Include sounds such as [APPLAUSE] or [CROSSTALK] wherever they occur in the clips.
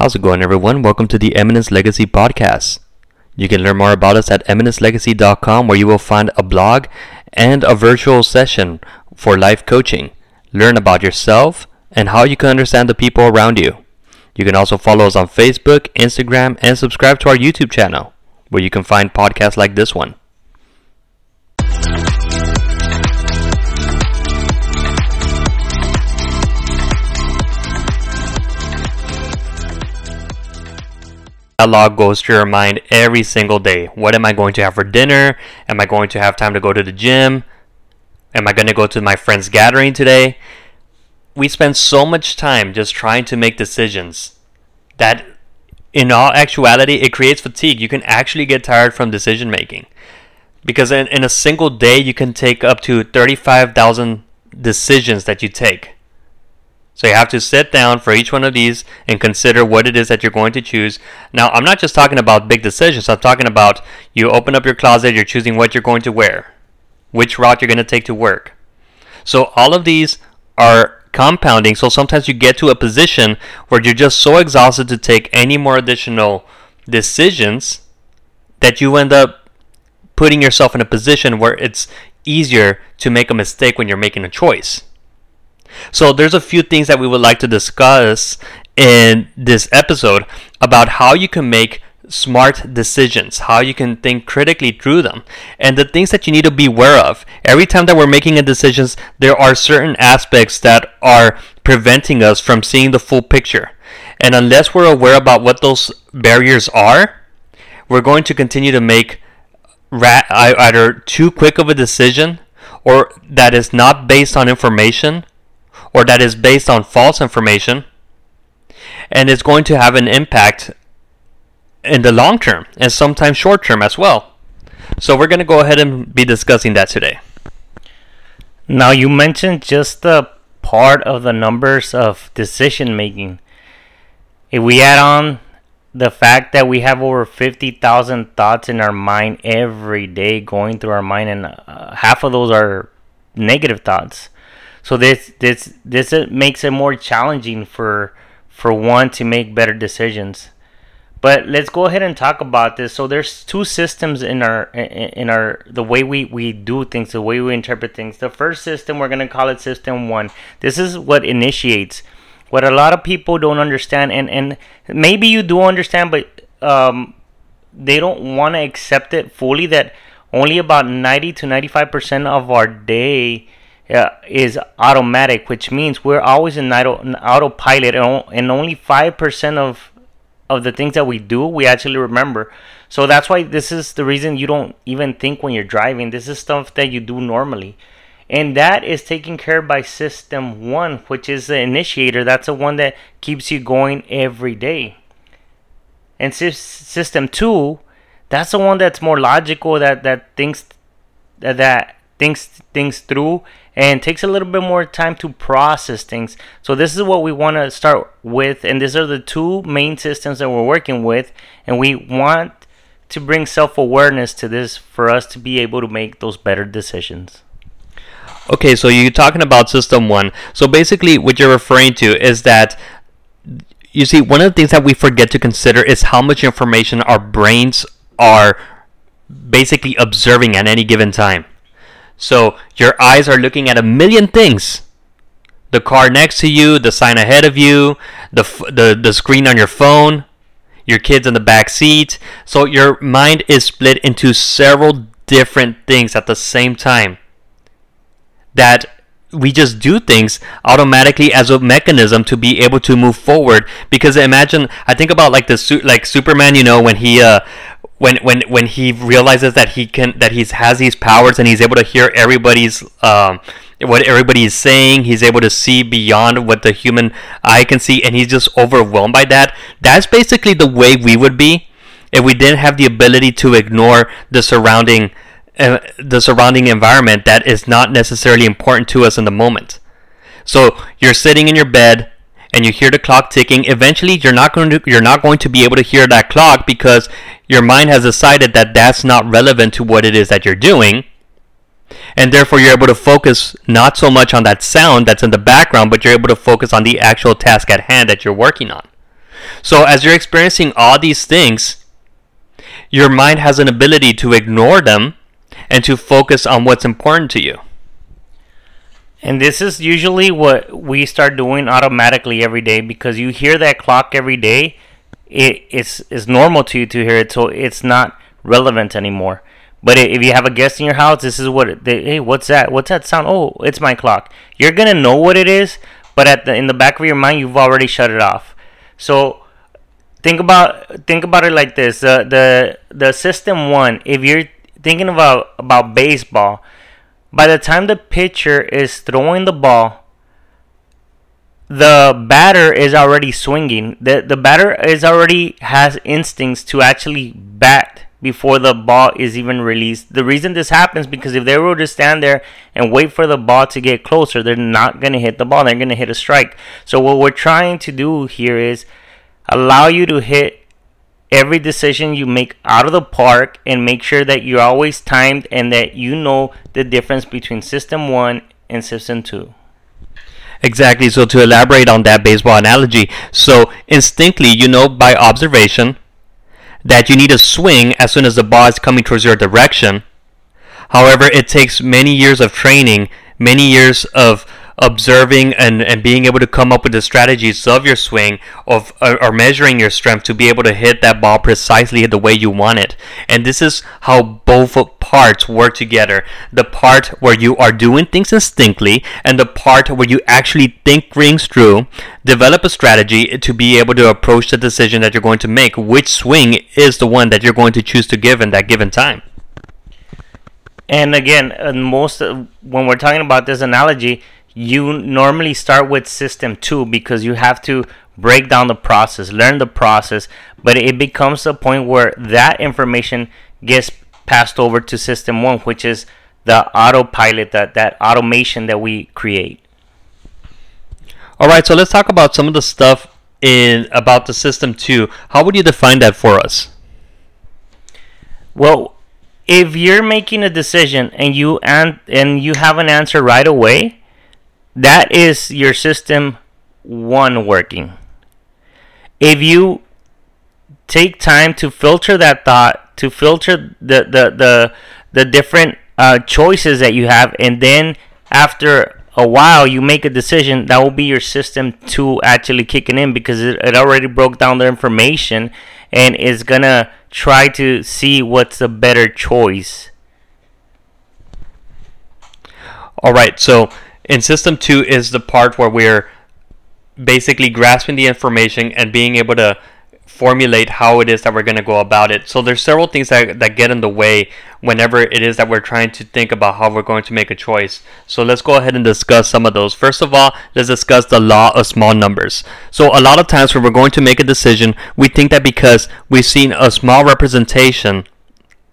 How's it going, everyone? Welcome to the Eminence Legacy Podcast. You can learn more about us at eminencelegacy.com, where you will find a blog and a virtual session for life coaching. Learn about yourself and how you can understand the people around you. You can also follow us on Facebook, Instagram, and subscribe to our YouTube channel, where you can find podcasts like this one. Dialogue goes through your mind every single day. What am I going to have for dinner? Am I going to have time to go to the gym? Am I going to go to my friend's gathering today? We spend so much time just trying to make decisions that, in all actuality, it creates fatigue. You can actually get tired from decision making. Because in, in a single day, you can take up to 35,000 decisions that you take. So you have to sit down for each one of these and consider what it is that you're going to choose. Now, I'm not just talking about big decisions. I'm talking about you open up your closet, you're choosing what you're going to wear, which route you're going to take to work. So all of these are compounding. So sometimes you get to a position where you're just so exhausted to take any more additional decisions that you end up putting yourself in a position where it's easier to make a mistake when you're making a choice. So there's a few things that we would like to discuss in this episode about how you can make smart decisions, how you can think critically through them, and the things that you need to be aware of. Every time that we're making a decisions, there are certain aspects that are preventing us from seeing the full picture. And unless we're aware about what those barriers are, we're going to continue to make either too quick of a decision or that is not based on information or that is based on false information and is going to have an impact in the long term and sometimes short term as well. So we're going to go ahead and be discussing that today. Now you mentioned just the part of the numbers of decision making. If we add on the fact that we have over 50,000 thoughts in our mind every day going through our mind and uh, half of those are negative thoughts so this this this makes it more challenging for for one to make better decisions. But let's go ahead and talk about this. So there's two systems in our in our the way we we do things, the way we interpret things. The first system we're gonna call it system one. This is what initiates. What a lot of people don't understand, and and maybe you do understand, but um, they don't want to accept it fully. That only about ninety to ninety five percent of our day uh, is automatic, which means we're always in auto, in autopilot, and only five percent of of the things that we do we actually remember. So that's why this is the reason you don't even think when you're driving. This is stuff that you do normally. And that is taken care by system one, which is the initiator. That's the one that keeps you going every day. And system two, that's the one that's more logical, that, that thinks that thinks things through and takes a little bit more time to process things. So this is what we want to start with and these are the two main systems that we're working with and we want to bring self-awareness to this for us to be able to make those better decisions. Okay, so you're talking about system 1. So basically what you're referring to is that you see one of the things that we forget to consider is how much information our brains are basically observing at any given time. So your eyes are looking at a million things. The car next to you, the sign ahead of you, the the the screen on your phone, your kids in the back seat. So your mind is split into several different things at the same time. That we just do things automatically as a mechanism to be able to move forward because imagine i think about like the suit like superman you know when he uh when when when he realizes that he can that he has these powers and he's able to hear everybody's um, what everybody is saying he's able to see beyond what the human eye can see and he's just overwhelmed by that that's basically the way we would be if we didn't have the ability to ignore the surrounding uh, the surrounding environment that is not necessarily important to us in the moment. So you're sitting in your bed and you hear the clock ticking, eventually you're not going to you're not going to be able to hear that clock because your mind has decided that that's not relevant to what it is that you're doing. And therefore you're able to focus not so much on that sound that's in the background, but you're able to focus on the actual task at hand that you're working on. So as you're experiencing all these things, your mind has an ability to ignore them and to focus on what's important to you. And this is usually what we start doing automatically every day because you hear that clock every day. It, it's, it's normal to you to hear it, so it's not relevant anymore. But if you have a guest in your house, this is what they, hey, what's that? What's that sound? Oh, it's my clock. You're gonna know what it is, but at the in the back of your mind, you've already shut it off. So think about think about it like this: the the the system one. If you're thinking about about baseball, by the time the pitcher is throwing the ball, the batter is already swinging. the The batter is already has instincts to actually bat before the ball is even released. The reason this happens because if they were to stand there and wait for the ball to get closer, they're not going to hit the ball. They're going to hit a strike. So what we're trying to do here is allow you to hit every decision you make out of the park and make sure that you're always timed and that you know the difference between system 1 and system 2. Exactly. So to elaborate on that baseball analogy, so instinctively you know by observation that you need to swing as soon as the ball is coming towards your direction. However, it takes many years of training, many years of observing and, and being able to come up with the strategies of your swing of or, or measuring your strength to be able to hit that ball precisely the way you want it. And this is how both parts work together. The part where you are doing things instinctively and the part where you actually think things through, develop a strategy to be able to approach the decision that you're going to make. Which swing is the one that you're going to choose to give in that given time? And again, most when we're talking about this analogy, you normally start with system two because you have to break down the process, learn the process, but it becomes a point where that information gets passed over to system one, which is the autopilot, that, that automation that we create. All right, so let's talk about some of the stuff in about the system two. How would you define that for us? Well, if you're making a decision and you and and you have an answer right away, that is your system one working. If you take time to filter that thought, to filter the the the, the different uh, choices that you have, and then after a while you make a decision, that will be your system two actually kicking in because it, it already broke down the information and is gonna try to see what's the better choice. All right, so in system two is the part where we're basically grasping the information and being able to formulate how it is that we're going to go about it. So there's several things that, that get in the way whenever it is that we're trying to think about how we're going to make a choice. So let's go ahead and discuss some of those. First of all, let's discuss the law of small numbers. So a lot of times when we're going to make a decision, we think that because we've seen a small representation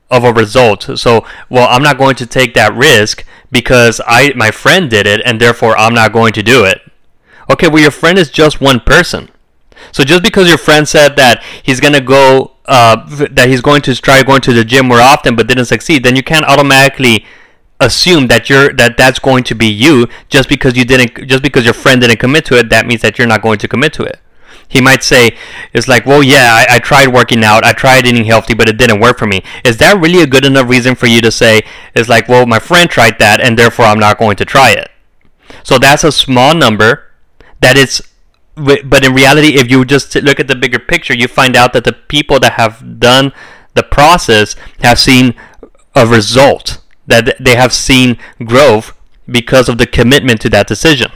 of a result. So, well, I'm not going to take that risk because I my friend did it and therefore I'm not going to do it. Okay, well your friend is just one person. So just because your friend said that he's to go uh, that he's going to try going to the gym more often but didn't succeed, then you can't automatically assume that you're that that's going to be you just because you didn't just because your friend didn't commit to it that means that you're not going to commit to it he might say, it's like, well, yeah, I, I, tried working out, I tried eating healthy, but it didn't work for me. Is that really a good enough reason for you to say, it's like, well, my friend tried that, and therefore I'm not going to try it? So that's a small number that is, but in reality, if you just look at the bigger picture, you find out that the people that have done the process have seen a result, that they have seen growth because of the commitment to that decision.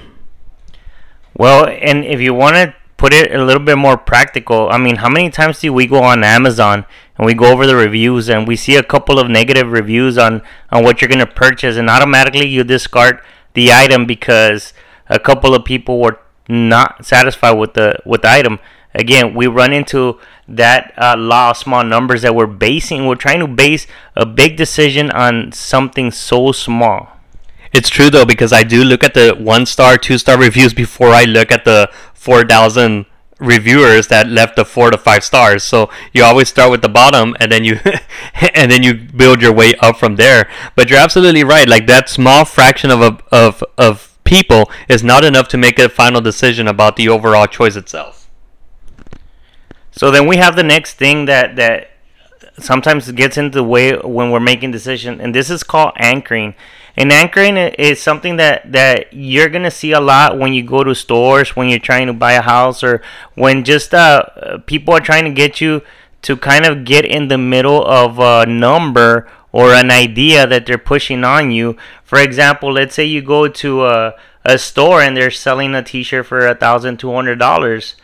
Well, and if you want to put it a little bit more practical, I mean, how many times do we go on Amazon and we go over the reviews and we see a couple of negative reviews on, on what you're going to purchase and automatically you discard the item because a couple of people were not satisfied with the with the item. Again, we run into that uh, law of small numbers that we're basing. We're trying to base a big decision on something so small. It's true though because I do look at the one star, two star reviews before I look at the four thousand reviewers that left the four to five stars. So you always start with the bottom and then you [LAUGHS] and then you build your way up from there. But you're absolutely right. Like that small fraction of a, of of people is not enough to make a final decision about the overall choice itself. So then we have the next thing that that sometimes gets into the way when we're making decisions, and this is called anchoring. And anchoring is something that that you're gonna see a lot when you go to stores, when you're trying to buy a house, or when just uh, people are trying to get you to kind of get in the middle of a number or an idea that they're pushing on you. For example, let's say you go to a, a store and they're selling a for thousand two hundred dollars,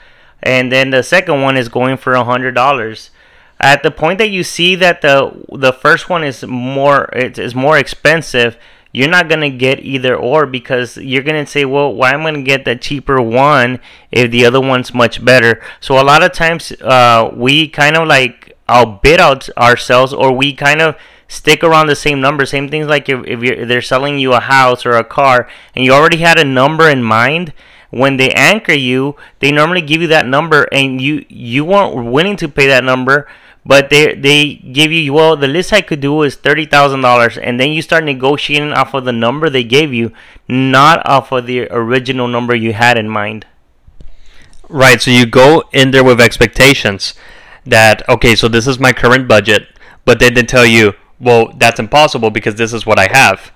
and then the second one is going for a hundred dollars at the point that you see that the the first one is more it is more expensive you're not gonna get either or because you're gonna say well why am i gonna get the cheaper one if the other one's much better? So a lot of times uh, we kind of like outbid out ourselves or we kind of stick around the same number. Same things like if, if they're selling you a house or a car and you already had a number in mind when they anchor you they normally give you that number and you you weren't willing to pay that number but they they give you well the least I could do is thirty thousand dollars, and then you start negotiating off of the number they gave you, not off of the original number you had in mind. Right. So you go in there with expectations that okay, so this is my current budget, but then they tell you, well, that's impossible because this is what I have.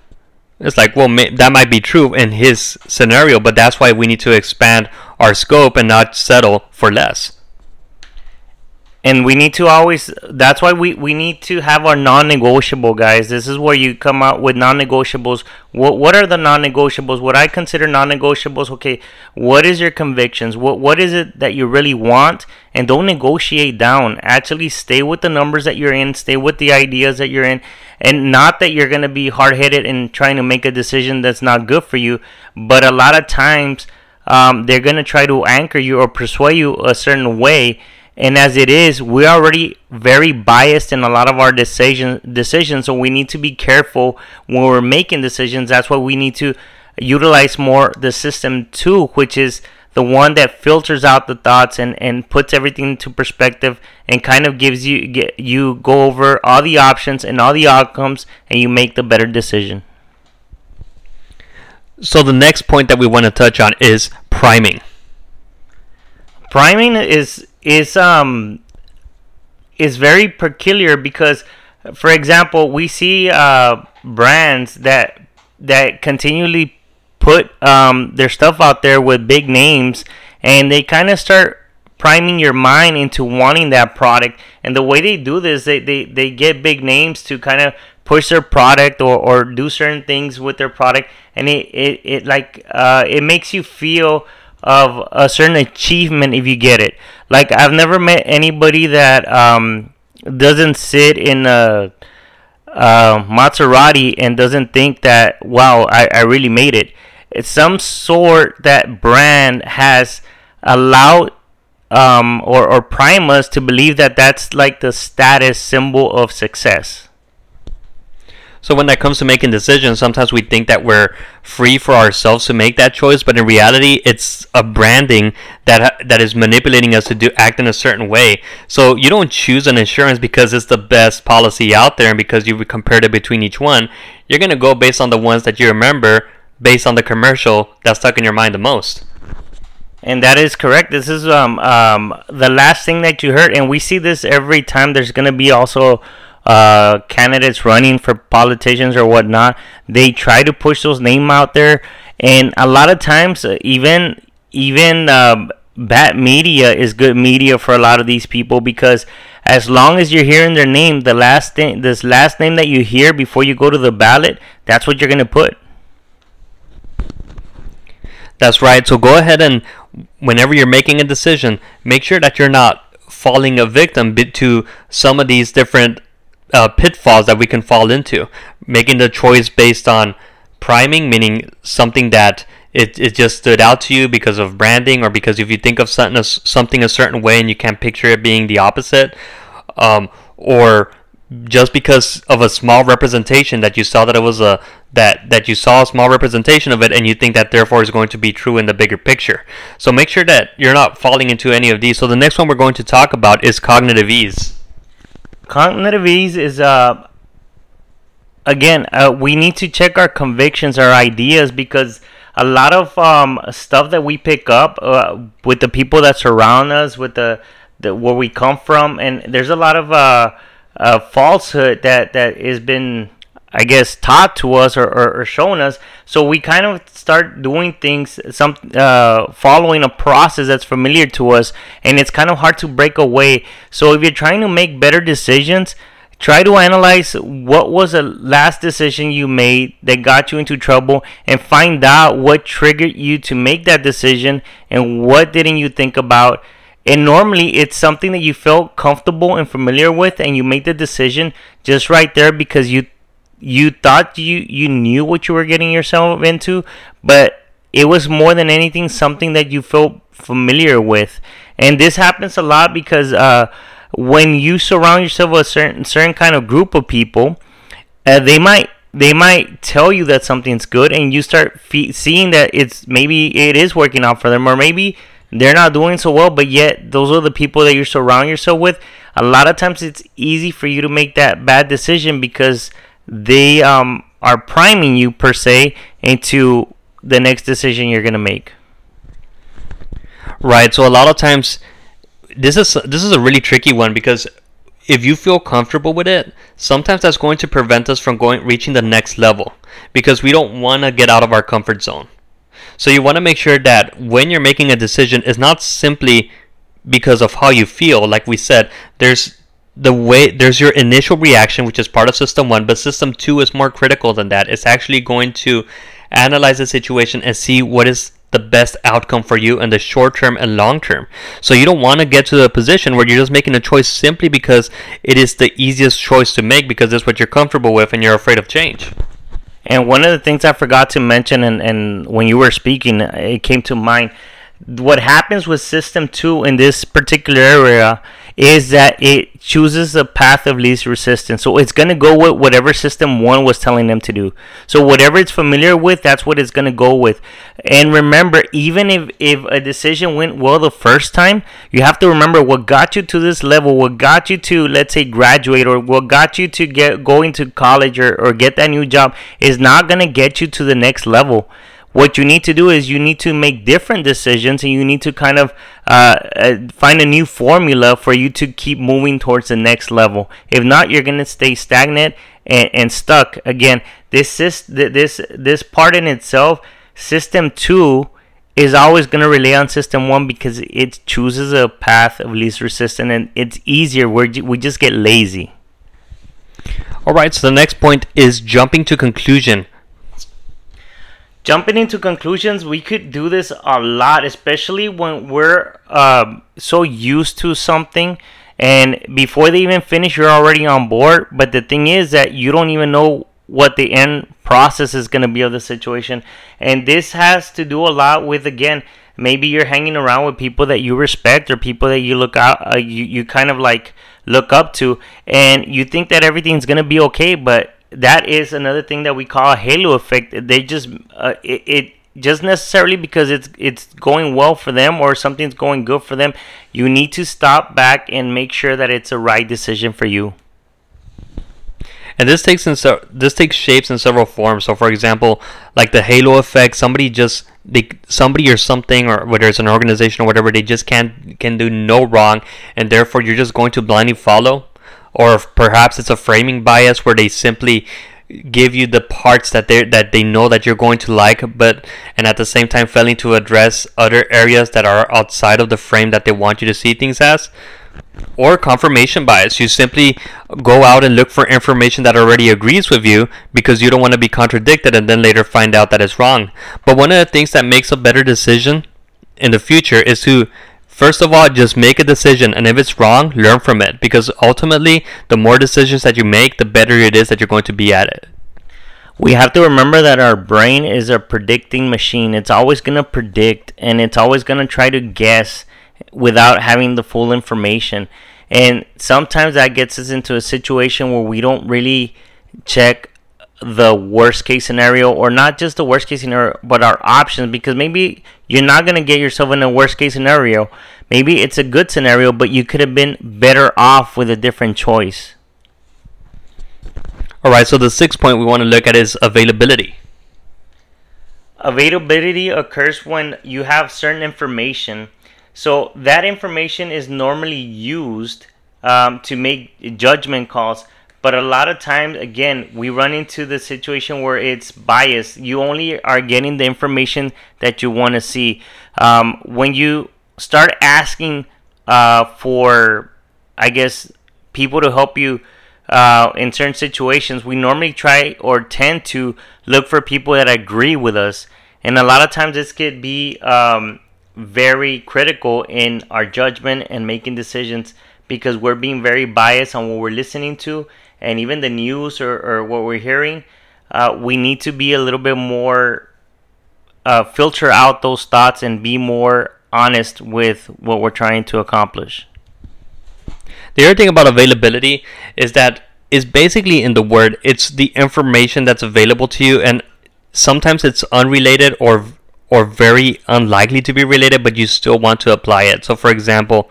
It's like, well, may, that might be true in his scenario, but that's why we need to expand our scope and not settle for less and we need to always that's why we, we need to have our non-negotiable guys. This is where you come out with non-negotiables. What what are the non-negotiables? What i consider non-negotiables okay what is your convictions? What what is it that you really want? And don't negotiate down. Actually stay with the numbers that you're in. Stay with the ideas that you're in. And not that you're going to be hard-headed and trying to make a decision that's not good for you but a lot of times um, they're going to try to anchor you or persuade you a certain way and as it is, we're already very biased in a lot of our decision decisions, so we need to be careful when we're making decisions. That's why we need to utilize more the system two, which is the one that filters out the thoughts and, and puts everything into perspective and kind of gives you get, you go over all the options and all the outcomes and you make the better decision. So the next point that we want to touch on is priming. Priming is is um is very peculiar because, for example, we see uh, brands that that continually put um, their stuff out there with big names, and they kind of start priming your mind into wanting that product. And the way they do this, they, they, they get big names to kind of push their product or, or do certain things with their product, and it it, it like uh, it makes you feel of a certain achievement if you get it. Like I've never met anybody that um, doesn't sit in a, a Maserati and doesn't think that wow, I, I really made it. It's some sort that brand has allowed um, or or prime us to believe that that's like the status symbol of success. So when that comes to making decisions, sometimes we think that we're free for ourselves to make that choice, but in reality, it's a branding that that is manipulating us to do act in a certain way. So you don't choose an insurance because it's the best policy out there and because you've compared it between each one. You're gonna go based on the ones that you remember, based on the commercial that stuck in your mind the most. And that is correct. This is um, um, the last thing that you heard, and we see this every time. There's gonna be also uh, candidates running for politicians or whatnot, they try to push those names out there, and a lot of times, uh, even even uh, bad media is good media for a lot of these people because as long as you're hearing their name, the last thing, this last name that you hear before you go to the ballot, that's what you're gonna put. That's right. So go ahead and whenever you're making a decision, make sure that you're not falling a victim to some of these different uh, pitfalls that we can fall into. Making the choice based on priming, meaning something that it, it just stood out to you because of branding or because if you think of something, something a certain way and you can't picture it being the opposite, um, or just because of a small representation that you saw that it was a that that you saw a small representation of it and you think that therefore is going to be true in the bigger picture. So make sure that you're not falling into any of these. So the next one we're going to talk about is cognitive ease cognitive ease is uh again uh, we need to check our convictions our ideas because a lot of um, stuff that we pick up uh, with the people that surround us with the the, where we come from, and there's a lot of uh, uh, falsehood that that has been, I guess, taught to us or, or, or shown us. So we kind of start doing things, some uh, following a process that's familiar to us, and it's kind of hard to break away. So if you're trying to make better decisions, try to analyze what was the last decision you made that got you into trouble and find out what triggered you to make that decision and what didn't you think about and normally it's something that you felt comfortable and familiar with and you made the decision just right there because you you thought you you knew what you were getting yourself into but it was more than anything something that you felt familiar with and this happens a lot because uh when you surround yourself with a certain certain kind of group of people, uh, they might they might tell you that something's good, and you start fe- seeing that it's maybe it is working out for them, or maybe they're not doing so well, but yet those are the people that you surround yourself with. A lot of times, it's easy for you to make that bad decision because they um, are priming you per se into the next decision you're gonna make. Right. So a lot of times this is this is a really tricky one because if you feel comfortable with it, sometimes that's going to prevent us from going reaching the next level because we don't want to get out of our comfort zone. So you want to make sure that when you're making a decision it's not simply because of how you feel like we said there's the way there's your initial reaction which is part of system 1 but system 2 is more critical than that it's actually going to analyze the situation and see what is the best outcome for you in the short term and long term. So you don't want to get to the position where you're just making a choice simply because it is the easiest choice to make because it's what you're comfortable with and you're afraid of change. And one of the things I forgot to mention, and, and when you were speaking, it came to mind. What happens with System 2 in this particular area is that it chooses a path of least resistance. So it's going to go with whatever system 1 was telling them to do. So whatever it's familiar with, that's what it's going to go with. And remember, even if, if a decision went well the first time, you have to remember what got you to this level, what got you to, let's say, graduate, or what got you to get going to college or, or get that new job is not going to get you to the next level what you need to do is you need to make different decisions and you need to kind of uh, uh, find a new formula for you to keep moving towards the next level. If not you're going to stay stagnant and, and stuck. Again this is this this part in itself system 2 is always going to rely on system 1 because it chooses a path of least resistance and it's easier. We we just get lazy. All right so the next point is jumping to conclusion jumping into conclusions we could do this a lot especially when we're um, so used to something. And before they even finish you're already on board. But the thing is that you don't even know what the end process is going to be of the situation. And this has to do a lot with again maybe you're hanging around with people that you respect or people that you look out uh, you, you kind of like look up to. And you think that everything's going to be okay but that is another thing that we call a halo effect. They just uh, it, it just necessarily because it's it's going well for them or something's going good for them. You need to stop back and make sure that it's a right decision for you. And this takes in so this takes shapes in several forms. So, for example, like the halo effect, somebody just they somebody or something or whether it's an organization or whatever, they just can't can do no wrong, and therefore you're just going to blindly follow or perhaps it's a framing bias where they simply give you the parts that they that they know that you're going to like but and at the same time failing to address other areas that are outside of the frame that they want you to see things as or confirmation bias. You simply go out and look for information that already agrees with you because you don't want to be contradicted and then later find out that it's wrong. But one of the things that makes a better decision in the future is to First of all, just make a decision, and if it's wrong, learn from it. Because ultimately, the more decisions that you make, the better it is that you're going to be at it. We have to remember that our brain is a predicting machine. It's always going to predict, and it's always going to try to guess without having the full information. And sometimes that gets us into a situation where we don't really check the worst case scenario or not just the worst case scenario but our options because maybe you're not going to get yourself in a worst case scenario. Maybe it's a good scenario but you could have been better off with a different choice. All right so the sixth point we want to look at is availability. Availability occurs when you have certain information. So that information is normally used um, to make judgment calls. But a lot of times, again, we run into the situation where it's biased. You only are getting the information that you want to see. Um, when you start asking uh, for, I guess, people to help you uh, in certain situations, we normally try or tend to look for people that agree with us. And a lot of times, this could be um, very critical in our judgment and making decisions because we're being very biased on what we're listening to and even the news or, or what we're hearing. Uh, we need to be a little bit more uh, filter out those thoughts and be more honest with what we're trying to accomplish. The other thing about availability is that is basically in the word it's the information that's available to you and sometimes it's unrelated or or very unlikely to be related but you still want to apply it. So for example,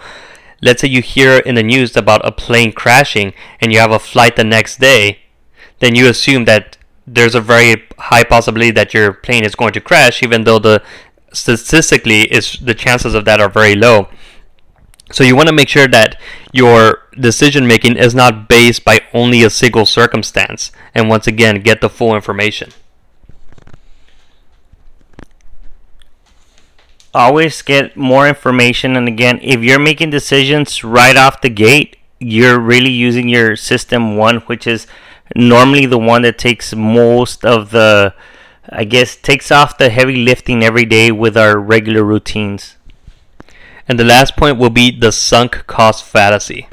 let's say you hear in the news about a plane crashing and you have a flight the next day, then you assume that there's a very high possibility that your plane is going to crash, even though the statistically is the chances of that are very low. So you want to make sure that your decision making is not based by only a single circumstance, and once again, get the full information. Always get more information and again if you're making decisions right off the gate you're really using your system one which is normally the one that takes most of the i guess takes off the heavy lifting every day with our regular routines. And the last point will be the sunk cost fallacy.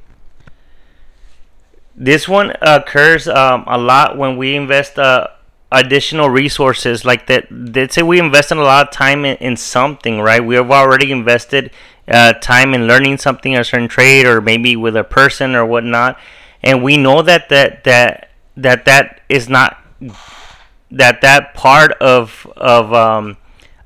This one occurs um, a lot when we invest uh, additional resources like that let's say we invest in a lot of time in, in something right? We have already invested uh, time in learning something a certain trade or maybe with a person or whatnot. And we know that that that that that is not that that part of of um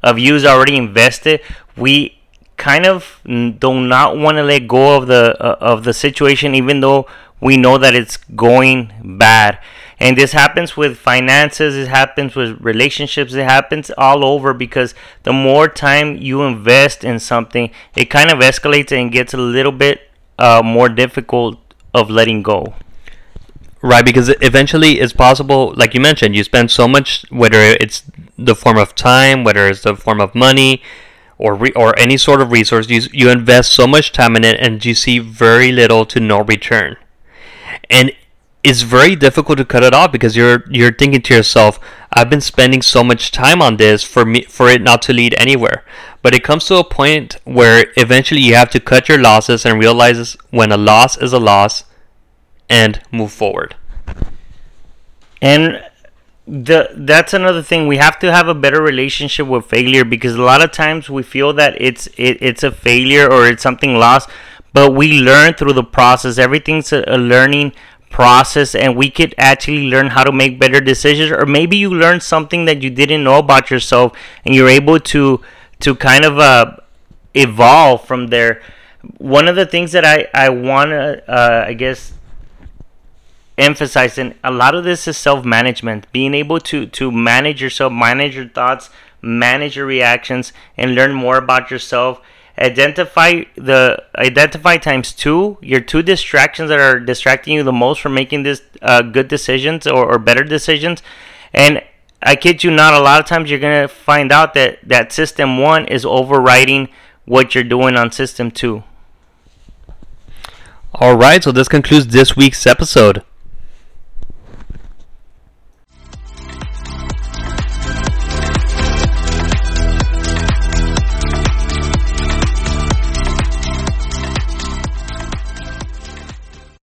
of you is already invested. We kind of do not want to let go of the uh, of the situation even though we know that it's going bad and this happens with finances, it happens with relationships, it happens all over because the more time you invest in something, it kind of escalates and gets a little bit uh, more difficult of letting go. Right, because eventually it's possible, like you mentioned, you spend so much, whether it's the form of time, whether it's the form of money, or re- or any sort of resource, you you invest so much time in it, and you see very little to no return. And it's very difficult to cut it off because you're you're thinking to yourself, I've been spending so much time on this for me for it not to lead anywhere. But it comes to a point where eventually you have to cut your losses and realize when a loss is a loss and move forward. And the that's another thing we have to have a better relationship with failure because a lot of times we feel that it's it, it's a failure or it's something lost but we learn through the process everything's a, a learning process and we could actually learn how to make better decisions or maybe you learned something that you didn't know about yourself and you're able to to kind of uh, evolve from there. One of the things that i i want to uh, i guess emphasize and a lot of this is self-management being able to to manage yourself manage your thoughts manage your reactions and learn more about yourself identify the identify times two. Your two distractions that are distracting you the most from making this uh, good decisions or, or better decisions. And i kid you not a lot of times you're to find out that that system one is overriding what you're doing on system two. All right so this concludes this week's episode